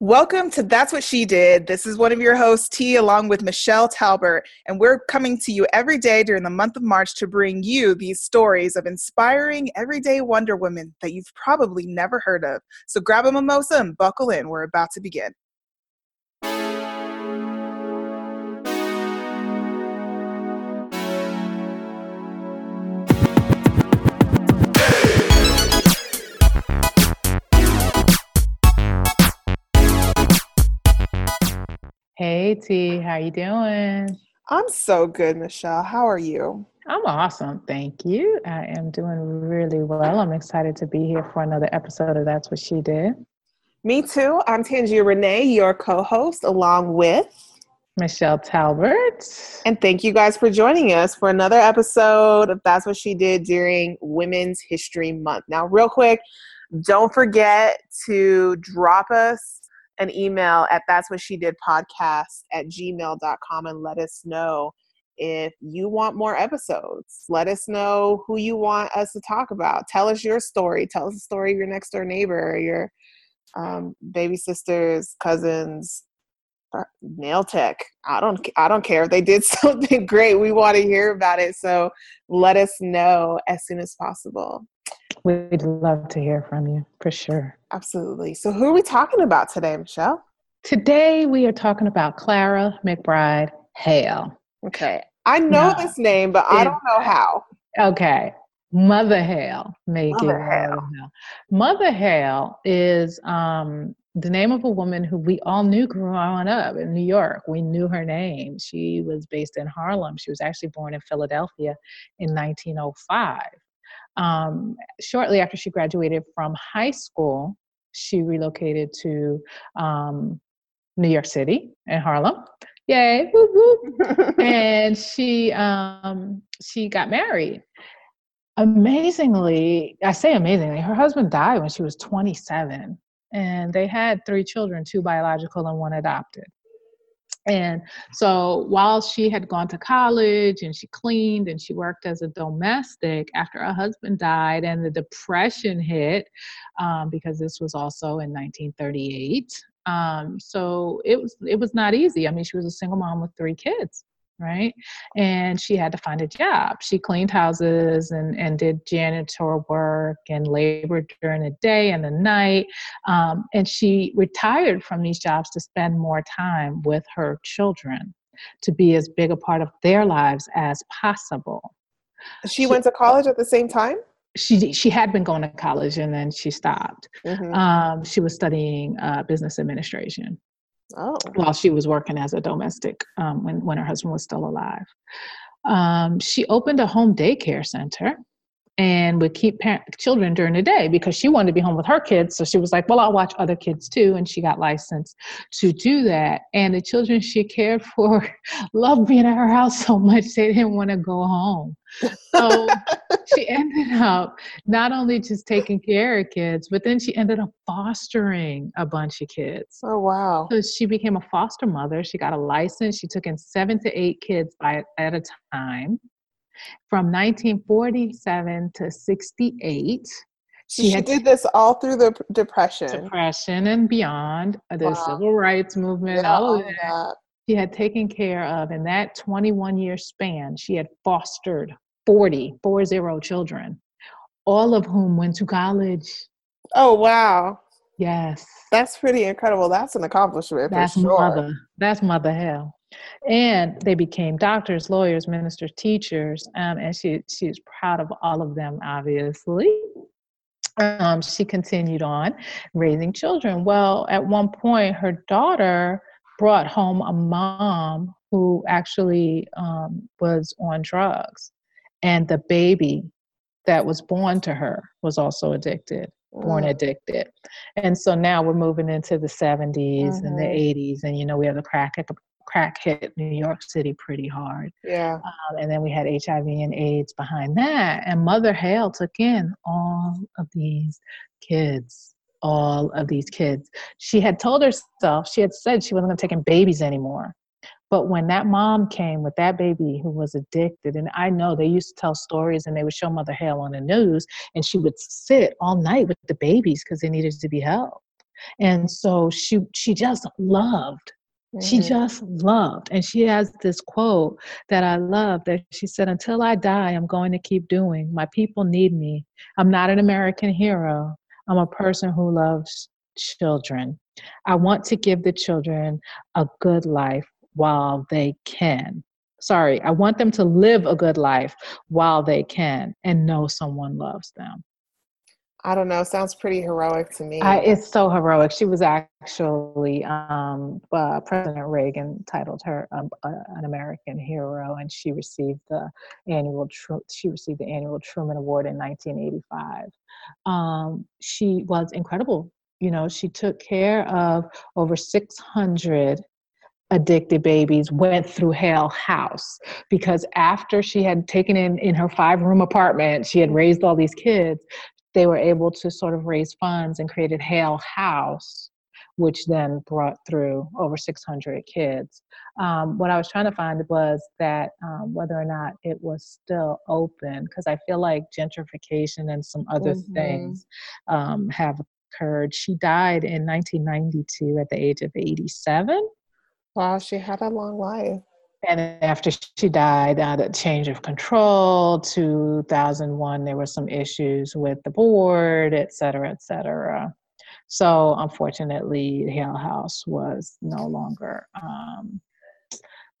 Welcome to That's What She Did. This is one of your hosts, T, along with Michelle Talbert, and we're coming to you every day during the month of March to bring you these stories of inspiring everyday Wonder Women that you've probably never heard of. So grab a mimosa and buckle in. We're about to begin. Hey T, how you doing? I'm so good, Michelle. How are you? I'm awesome, thank you. I am doing really well. I'm excited to be here for another episode of That's What She Did. Me too. I'm Tangia Renee, your co-host, along with Michelle Talbert. And thank you guys for joining us for another episode of That's What She Did during Women's History Month. Now, real quick, don't forget to drop us an email at that's what she did podcast at gmail.com and let us know if you want more episodes. Let us know who you want us to talk about. Tell us your story. Tell us the story of your next door neighbor your um, baby sisters cousins nail tech. I don't i don't care. If they did something great. We want to hear about it. So let us know as soon as possible We'd love to hear from you for sure. Absolutely. So, who are we talking about today, Michelle? Today, we are talking about Clara McBride Hale. Okay. I know this name, but I don't know how. Okay. Mother Hale. Make Mother Hale. Mother Hale is um, the name of a woman who we all knew growing up in New York. We knew her name. She was based in Harlem. She was actually born in Philadelphia in 1905. Um, shortly after she graduated from high school, she relocated to um, New York City and Harlem. Yay! Whoop, whoop. and she um, she got married. Amazingly, I say amazingly, her husband died when she was 27, and they had three children, two biological and one adopted. And so while she had gone to college and she cleaned and she worked as a domestic, after her husband died and the depression hit, um, because this was also in 1938. Um, so it was it was not easy. I mean, she was a single mom with three kids right? And she had to find a job. She cleaned houses and, and did janitor work and labored during the day and the night. Um, and she retired from these jobs to spend more time with her children, to be as big a part of their lives as possible. She, she went to college at the same time? She, she had been going to college and then she stopped. Mm-hmm. Um, she was studying uh, business administration. Oh. While she was working as a domestic um, when, when her husband was still alive. Um, she opened a home daycare center and would keep parent, children during the day because she wanted to be home with her kids. So she was like, well, I'll watch other kids too. And she got licensed to do that. And the children she cared for loved being at her house so much they didn't want to go home. So she ended up not only just taking care of kids, but then she ended up fostering a bunch of kids. Oh, wow. So she became a foster mother. She got a license. She took in seven to eight kids by, at a time from 1947 to 68. She, she had did this all through the depression, depression and beyond uh, the wow. civil rights movement, yeah, all of that. She had taken care of in that 21 year span. She had fostered 40, 40 children, all of whom went to college. Oh wow! Yes, that's pretty incredible. That's an accomplishment. That's sure. mother. That's mother Hale and they became doctors, lawyers, ministers, teachers, um, and she she's proud of all of them, obviously. Um, she continued on raising children. Well, at one point, her daughter brought home a mom who actually um, was on drugs, and the baby that was born to her was also addicted born mm. addicted. And so now we're moving into the 70s mm-hmm. and the 80s, mm-hmm. and you know, we have the crack crack hit New York City pretty hard. Yeah. Um, and then we had HIV and AIDS behind that. And Mother Hale took in all of these kids, all of these kids. She had told herself, she had said she wasn't going to take in babies anymore. But when that mom came with that baby who was addicted, and I know they used to tell stories and they would show Mother Hale on the news, and she would sit all night with the babies because they needed to be held. And so she she just loved she Mhm. just loved. And she has this quote that I love that she said, Until I die, I'm going to keep doing. My people need me. I'm not an American hero. I'm a person who loves children. I want to give the children a good life while they can. Sorry, I want them to live a good life while they can and know someone loves them. I don't know. Sounds pretty heroic to me. I, it's so heroic. She was actually um, uh, President Reagan titled her um, uh, an American hero, and she received the annual she received the annual Truman Award in 1985. Um, she was incredible. You know, she took care of over 600 addicted babies went through Hale House because after she had taken in in her five room apartment, she had raised all these kids. They were able to sort of raise funds and created Hale House, which then brought through over 600 kids. Um, what I was trying to find was that um, whether or not it was still open, because I feel like gentrification and some other Mhm. things um, have occurred. She died in 1992 at the age of 87. wow, she had a long life. And after she died, uh, the change of control, 2001, there were some issues with the board, et cetera, et cetera. So unfortunately, Hale House was no longer, um,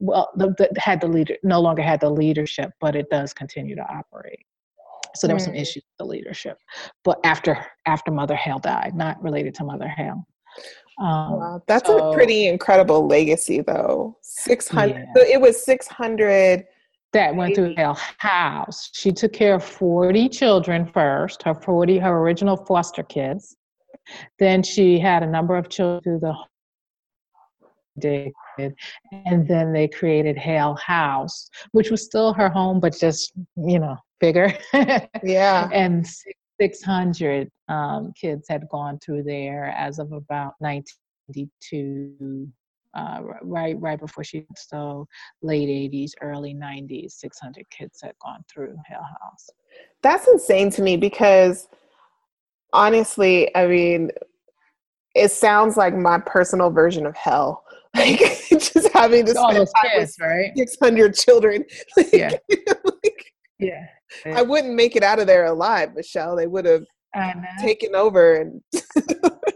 well, the, the, had the leader, no longer had the leadership, but it does continue to operate. So there were some Mm. issues with the leadership, but after after Mother Hale died, not related to Mother Hale. Um, Wow, that's so- a pretty incredible legacy, though. Six hundred. Yeah. So it was six hundred. that went through. Hale House. She took care of 40 children first, her 40, her original foster kids. Then she had a number of children through the addicted, and then they created Hale House, which was still her home, but just you know bigger. Yeah. and six- 600 um, kids had gone through there as of about 1992 uh, right right before she so late 80s early 90s 600 kids had gone through hale house That's insane to me because honestly, I mean, it sounds like my personal version of hell. Like just having to all spend those time kids with right 600 children. Like, Yeah. like, yeah I wouldn't make it out of there alive, Michelle. They would have taken over and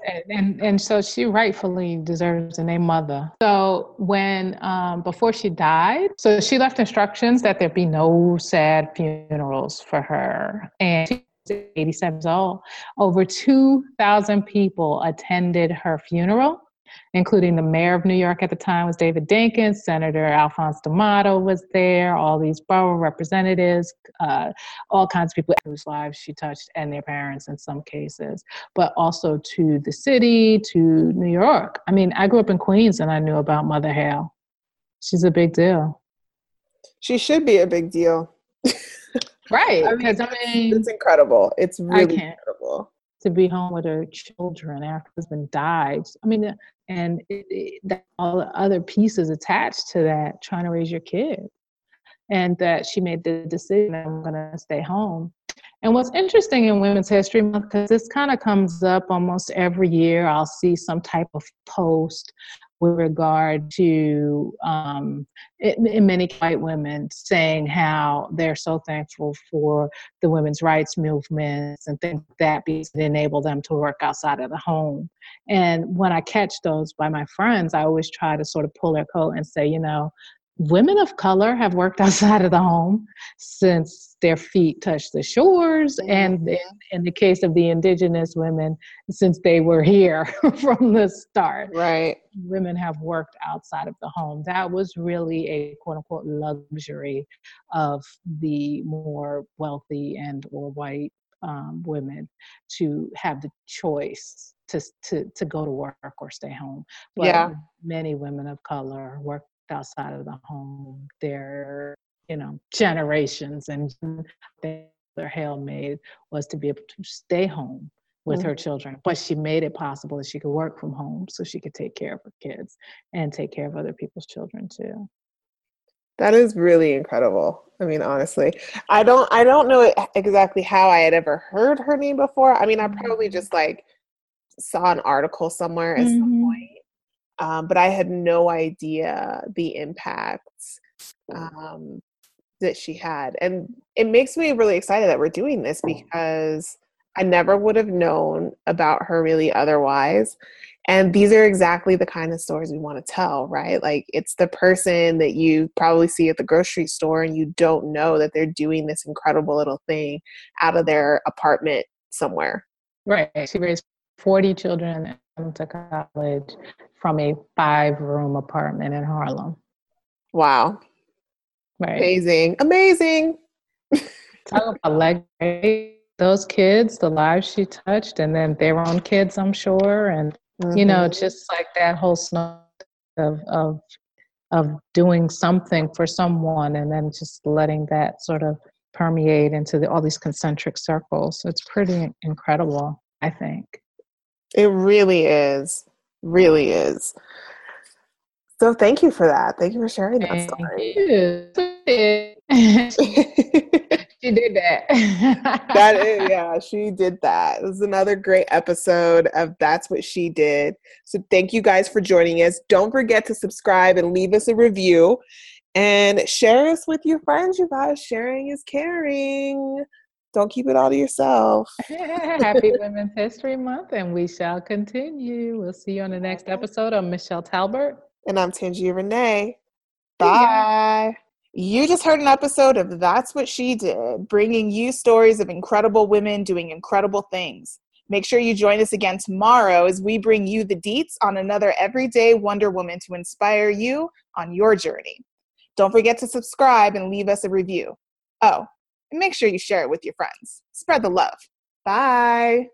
and, and and so she rightfully deserves the name mother. So when um, before she died, so she left instructions that there be no sad funerals for her, and she 87 years old. Over 2,000 people attended her funeral. Including the mayor of New York at the time was David Dinkins, Senator Alphonse D'Amato was there, all these borough representatives, uh, all kinds of people whose lives she touched, and their parents in some cases but also to the city, to New York. I mean, I grew up in Queens and I knew about Mother Hale. She's a big deal. she should be a big deal. Right. I mean, I mean, It's incredible. It's really incredible. to be home with her children after her husband died. I mean, and it, it, all the other pieces attached to that, trying to raise your kid. And that she made the decision, I'm going to stay home. And what's interesting in Women's History Month, because this kind of comes up almost every year, I'll see some type of post with regard to um, in, many white women saying how they're so thankful for the women's rights movements and things like that because it enabled them to work outside of the home. And when I catch those by my friends, I always try to sort of pull their coat and say, you know, women of color have worked outside of the home since their feet touched the shores and in, in the case of the indigenous women since they were here from the start Right. women have worked outside of the home that was really a quote unquote luxury of the more wealthy and or white um, women to have the choice to, to to go to work or stay home but Yeah. many women of color work outside of the home their you know generations and their Hale made was to be able to stay home with her children but she made it possible that she could work from home so she could take care of her kids and take care of other people's children too That is really incredible. I mean, honestly, I don't I don't know exactly how I had ever heard her name before. I mean, I probably Mhm. just like saw an article somewhere at mm-hmm. some point, um, but I had no idea the impact um, that she had. And it makes me really excited that we're doing this because I never would have known about her really otherwise. And these are exactly the kind of stories we want to tell, right? Like it's the person that you probably see at the grocery store and you don't know that they're doing this incredible little thing out of their apartment somewhere. Right. She raised 40 children and went to college from a five room apartment in Harlem. Wow. Right. Amazing. Amazing. Talk about legacy. Those kids, the lives she touched, and then their own kids, I'm sure. And, mm-hmm. you know, mm-hmm. just like that whole snow of, of, of doing something for someone and then just letting that sort of permeate into the, all these concentric circles. It's pretty incredible, I think. It really is. Really is. So thank you for that. Thank you for sharing that story. She did that. that is, yeah, she did that. It was another great episode of That's What She Did. So thank you guys for joining us. Don't forget to subscribe and leave us a review and share us with your friends, you guys. Sharing is caring. Don't keep it all to yourself. Happy Women's History Month, and we shall continue. We'll see you on the next episode. I'm Michelle Talbert. And I'm Tangia Renee. Bye. You just heard an episode of That's What She Did, bringing you stories of incredible women doing incredible things. Make sure you join us again tomorrow as we bring you the deets on another everyday Wonder Woman to inspire you on your journey. Don't forget to subscribe and leave us a review. Oh, and make sure you share it with your friends. Spread the love. Bye.